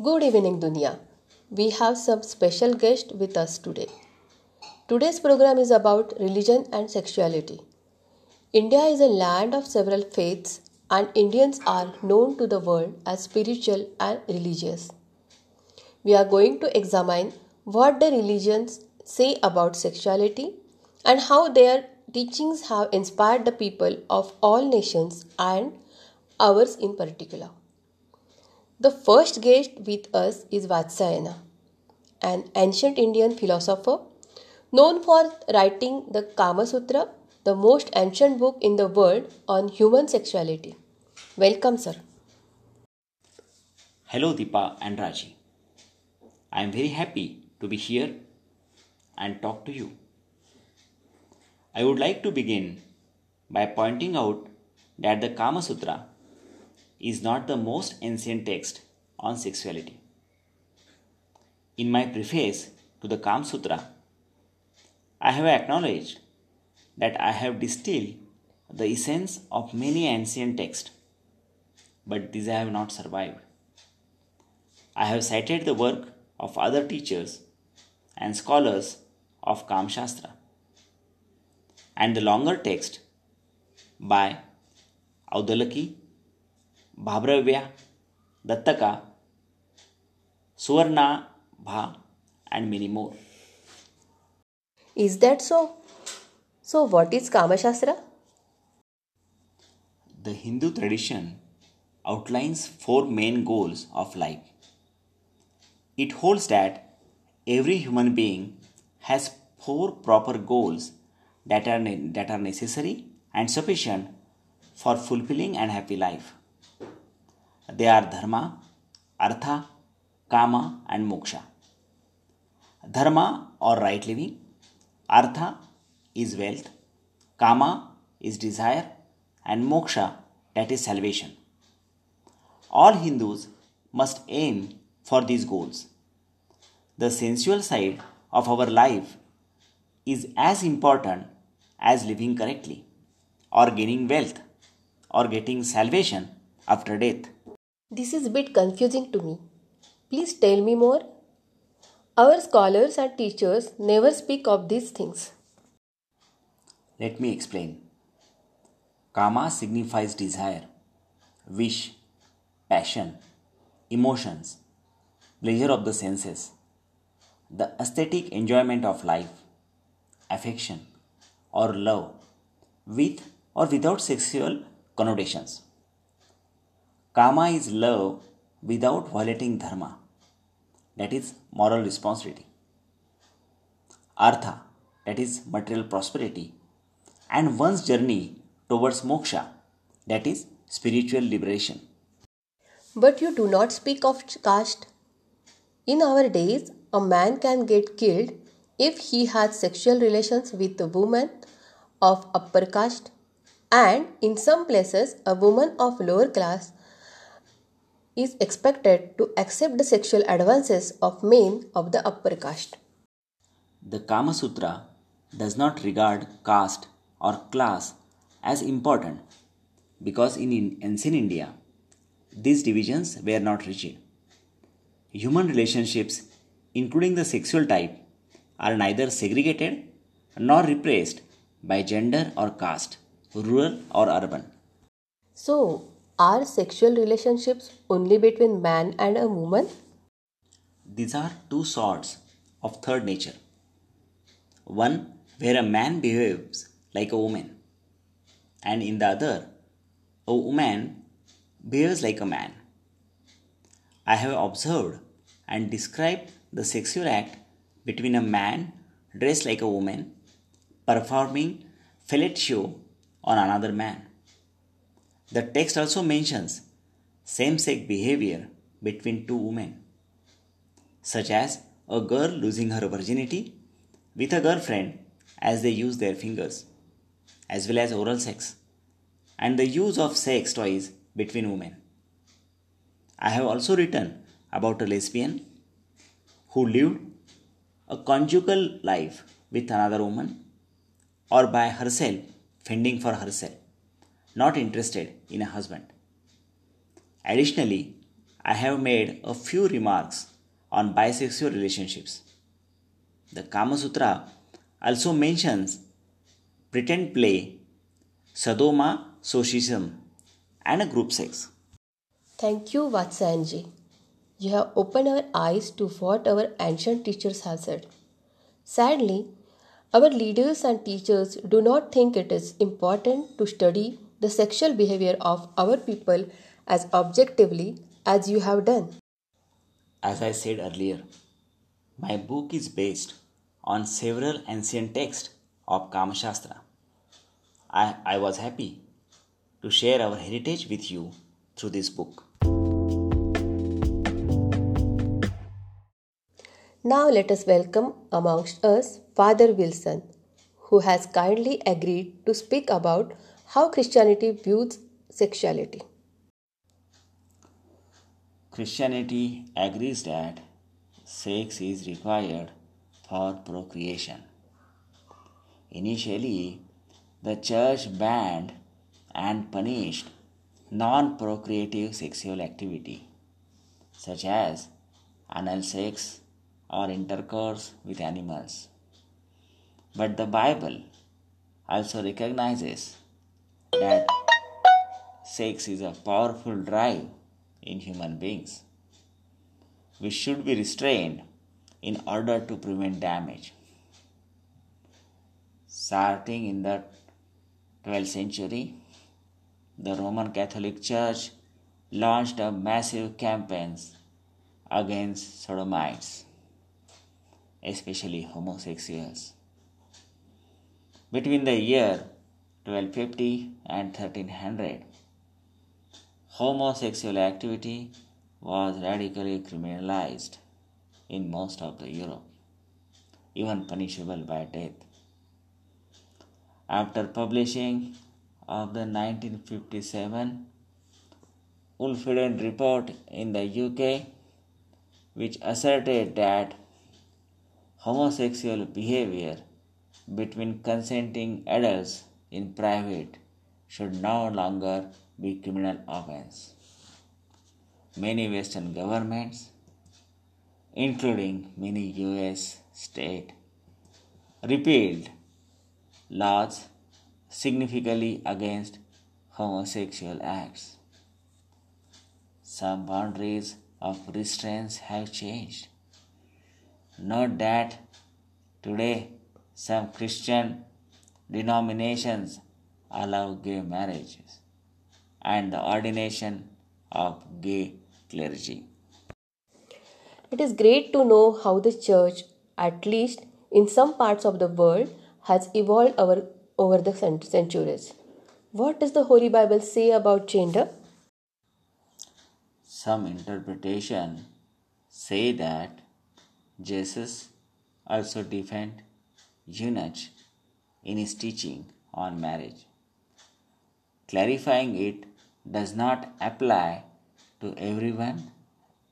Good evening, Dunya. We have some special guest with us today. Today's program is about religion and sexuality. India is a land of several faiths, and Indians are known to the world as spiritual and religious. We are going to examine what the religions say about sexuality and how their teachings have inspired the people of all nations and ours in particular. The first guest with us is Vatsyayana, an ancient Indian philosopher known for writing the Kama Sutra, the most ancient book in the world on human sexuality. Welcome, sir. Hello, Deepa and Raji. I am very happy to be here and talk to you. I would like to begin by pointing out that the Kama Sutra is not the most ancient text on sexuality. In my preface to the Kama Sutra, I have acknowledged that I have distilled the essence of many ancient texts, but these have not survived. I have cited the work of other teachers and scholars of Kam Shastra and the longer text by Audalaki, Babhravya, Dattaka, Suvarna Bha, and many more. Is that so? So, what is Kama Shastra? The Hindu tradition outlines four main goals of life. It holds that every human being has four proper goals that are, that are necessary and sufficient for fulfilling and happy life. They are dharma, artha, kama, and moksha. Dharma or right living, artha is wealth, kama is desire, and moksha that is salvation. All Hindus must aim for these goals. The sensual side of our life is as important as living correctly, or gaining wealth, or getting salvation after death. This is a bit confusing to me. Please tell me more. Our scholars and teachers never speak of these things. Let me explain. Kama signifies desire, wish, passion, emotions, pleasure of the senses, the aesthetic enjoyment of life, affection, or love, with or without sexual connotations. Kama is love without violating dharma, that is, moral responsibility. Artha, that is, material prosperity, and one's journey towards moksha, that is, spiritual liberation. But you do not speak of caste. In our days, a man can get killed if he has sexual relations with a woman of upper caste, and in some places, a woman of lower class is expected to accept the sexual advances of men of the upper caste. The Kama Sutra does not regard caste or class as important because in ancient India, these divisions were not rigid. Human relationships, including the sexual type, are neither segregated nor repressed by gender or caste, rural or urban. So, are sexual relationships only between man and a woman? These are two sorts of third nature. One where a man behaves like a woman, and in the other, a woman behaves like a man. I have observed and described the sexual act between a man dressed like a woman performing fellatio on another man. The text also mentions same sex behavior between two women, such as a girl losing her virginity with a girlfriend as they use their fingers, as well as oral sex, and the use of sex toys between women. I have also written about a lesbian who lived a conjugal life with another woman or by herself fending for herself, not interested in a husband. Additionally, I have made a few remarks on bisexual relationships. The Kama Sutra also mentions pretend play, sadoma socialism, and a group sex. Thank you, Vatsanji. You have opened our eyes to what our ancient teachers have said. Sadly, our leaders and teachers do not think it is important to study the sexual behavior of our people as objectively as you have done. As I said earlier, my book is based on several ancient texts of Kama Shastra. I, I was happy to share our heritage with you through this book. Now let us welcome amongst us Father Wilson, who has kindly agreed to speak about how Christianity views sexuality. Christianity agrees that sex is required for procreation. Initially, the church banned and punished non procreative sexual activity, such as anal sex or intercourse with animals. But the Bible also recognizes that sex is a powerful drive in human beings, which should be restrained in order to prevent damage. Starting in the 12th century, the Roman Catholic Church launched a massive campaigns against sodomites especially homosexuals. Between the year 1250 and 1300, homosexual activity was radically criminalized in most of the Europe, even punishable by death. After publishing of the 1957 Wolfenden report in the UK, which asserted that homosexual behavior between consenting adults in private should no longer be criminal offense. Many Western governments, including many US states, repealed laws significantly against homosexual acts. Some boundaries of restraints have changed. Note that today some Christian denominations allow gay marriages and the ordination of gay clergy. It is great to know how the church, at least in some parts of the world, has evolved over, over the centuries. What does the Holy Bible say about gender? Some interpretation say that Jesus also defended eunuch in his teaching on marriage, clarifying it does not apply to everyone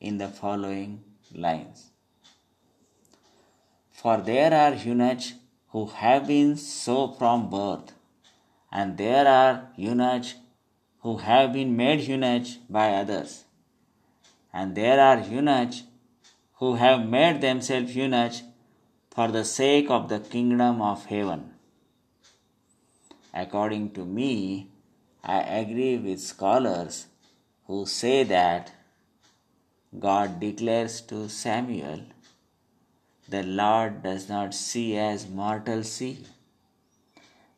in the following lines. For there are eunuchs who have been so from birth, and there are eunuchs who have been made eunuchs by others, and there are eunuchs who have made themselves eunuchs for the sake of the kingdom of heaven. According to me, I agree with scholars who say that God declares to Samuel, The Lord does not see as mortals see.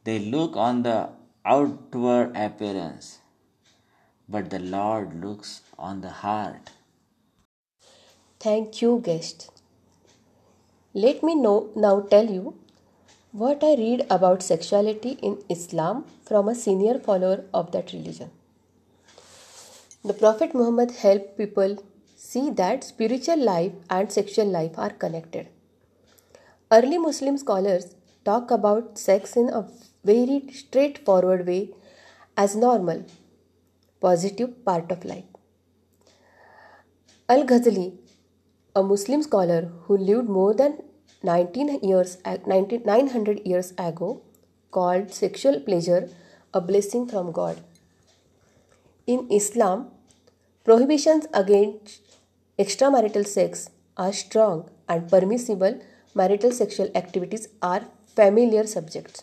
They look on the outward appearance, but the Lord looks on the heart. Thank you, guest. Let me know, now tell you what I read about sexuality in Islam from a senior follower of that religion. The Prophet Muhammad helped people see that spiritual life and sexual life are connected. Early Muslim scholars talk about sex in a very straightforward way as normal, positive part of life. Al Ghazali a Muslim scholar who lived more than 19 years, 900 years ago, called sexual pleasure a blessing from God. In Islam, Prohibitions against extramarital sex are strong and permissible marital sexual activities are familiar subjects.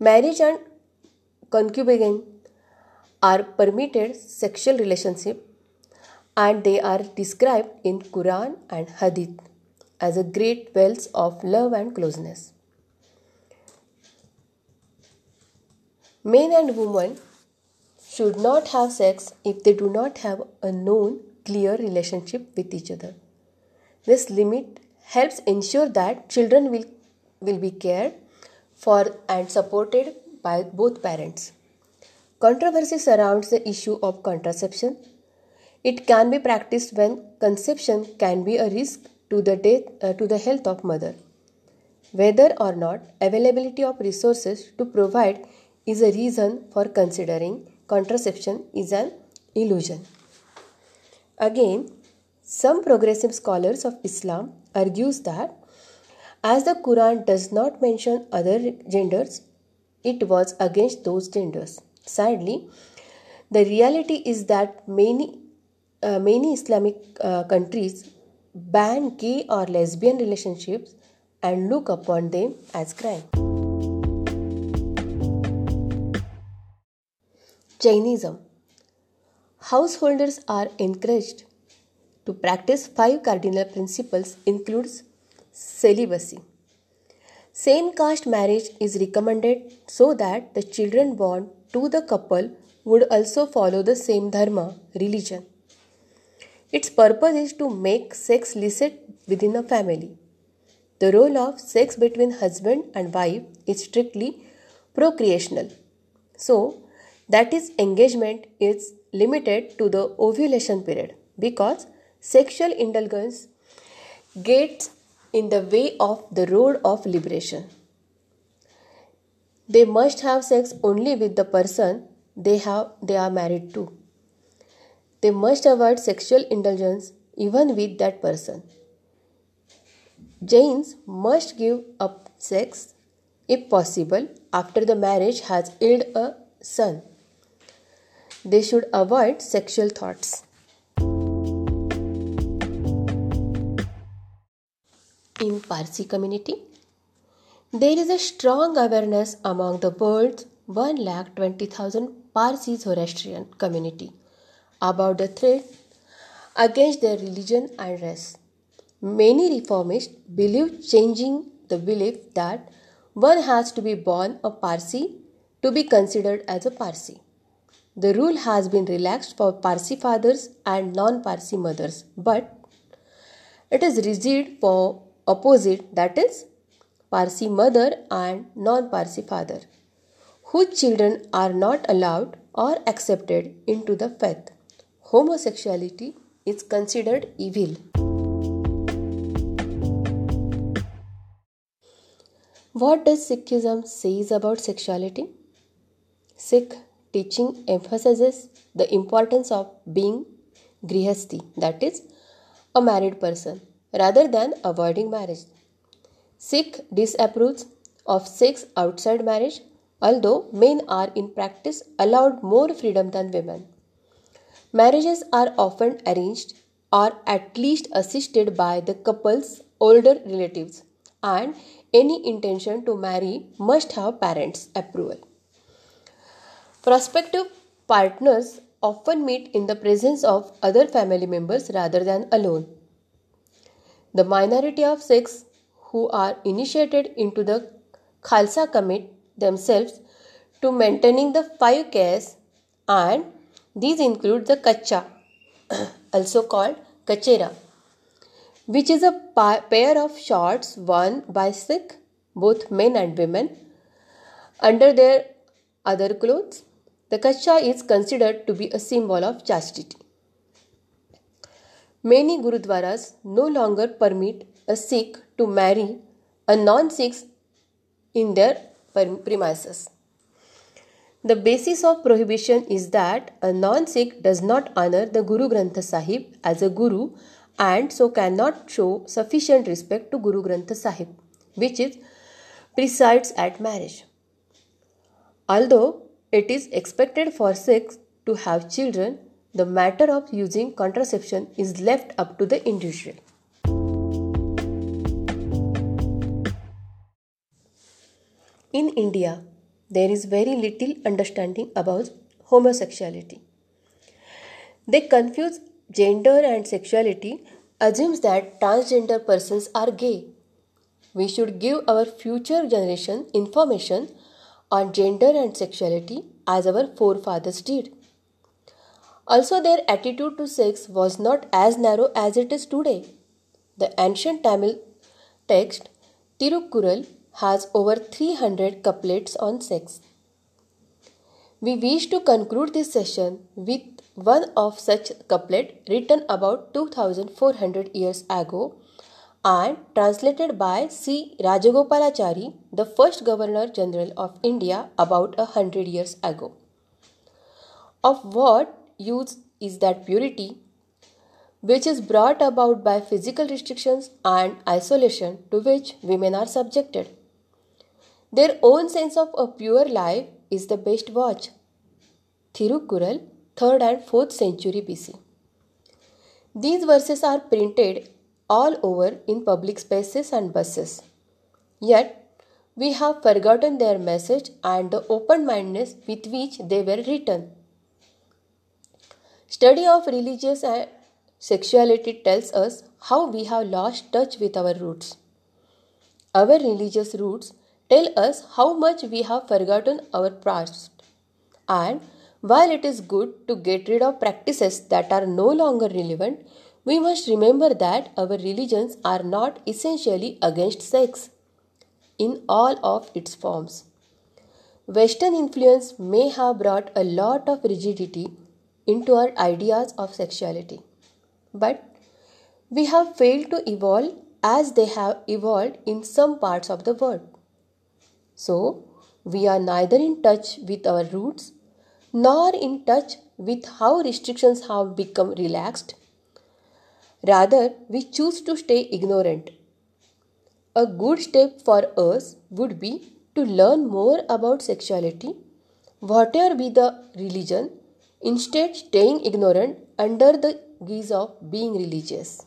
Marriage and concubine are permitted sexual relationship and they are described in Quran and Hadith as a great wells of love and closeness. Men and women should not have sex if they do not have a known clear relationship with each other. This limit helps ensure that children will, will be cared for and supported by both parents. Controversy surrounds the issue of contraception. It can be practiced when conception can be a risk to the death uh, to the health of mother. Whether or not availability of resources to provide is a reason for considering contraception is an illusion. Again, some progressive scholars of Islam argues that as the Quran does not mention other genders, it was against those genders. Sadly, the reality is that many uh, many Islamic uh, countries ban gay or lesbian relationships and look upon them as crime. Jainism Householders are encouraged to practice five cardinal principles includes celibacy. Same caste marriage is recommended so that the children born to the couple would also follow the same dharma, religion. Its purpose is to make sex licit within a family. The role of sex between husband and wife is strictly procreational. So, that is engagement is limited to the ovulation period because Sexual indulgence gets in the way of the road of liberation. They must have sex only with the person they have they are married to. They must avoid sexual indulgence even with that person. Jains must give up sex if possible after the marriage has yielded a son. They should avoid sexual thoughts. in Parsi community. There is a strong awareness among the birds 1,20,000 Parsi Zoroastrian community about the threat against their religion and race. Many reformists believe changing the belief that one has to be born a Parsi to be considered as a Parsi. The rule has been relaxed for Parsi fathers and non Parsi mothers, but it is rigid for opposite that is Parsi mother and non Parsi father, whose children are not allowed or accepted into the faith. Homosexuality is considered evil. What does Sikhism says about sexuality? Sikh teaching emphasizes the importance of being grihasti, that is, a married person rather than avoiding marriage. Sikh disapproves of sex outside marriage, although men are in practice allowed more freedom than women. Marriages are often arranged or at least assisted by the couple's older relatives, and any intention to marry must have parents' approval. Prospective partners often meet in the presence of other family members rather than alone. The minority of Sikhs who are initiated into the Khalsa commit themselves to maintaining the five Ks and these include the Kacha, also called Kachera, which is a pair of shorts worn by Sikh, both men and women, under their other clothes. The Kacha is considered to be a symbol of chastity. Many Gurudwaras no longer permit a Sikh to marry a non Sikh in their premises. The basis of prohibition is that a non Sikh does not honor the Guru Granth Sahib as a Guru and so cannot show sufficient respect to Guru Granth Sahib, which is presides at marriage. Although it is expected for Sikhs to have children, the matter of using contraception is left up to the individual. In India, there is very little understanding about homosexuality. They confuse gender and sexuality, assumes that transgender persons are gay. We should give our future generation information on gender and sexuality as our forefathers did. Also, their attitude to sex was not as narrow as it is today. The ancient Tamil text Tirukkural has over 300 couplets on sex. We wish to conclude this session with one of such couplet written about 2400 years ago and translated by C. Rajagopalachari, the first Governor General of India about a hundred years ago. Of what use is that purity which is brought about by physical restrictions and isolation to which women are subjected? Their own sense of a pure life is the best watch. Thirukkural, 3rd and 4th century BC. These verses are printed all over in public spaces and buses. Yet, we have forgotten their message and the open mindedness with which they were written. Study of religious and sexuality tells us how we have lost touch with our roots. Our religious roots tell us how much we have forgotten our past. And while it is good to get rid of practices that are no longer relevant, we must remember that our religions are not essentially against sex in all of its forms. Western influence may have brought a lot of rigidity into our ideas of sexuality, but we have failed to evolve as they have evolved in some parts of the world. So, we are neither in touch with our roots nor in touch with how restrictions have become relaxed. Rather, we choose to stay ignorant. A good step for us would be to learn more about sexuality, whatever be the religion, instead, staying ignorant under the guise of being religious.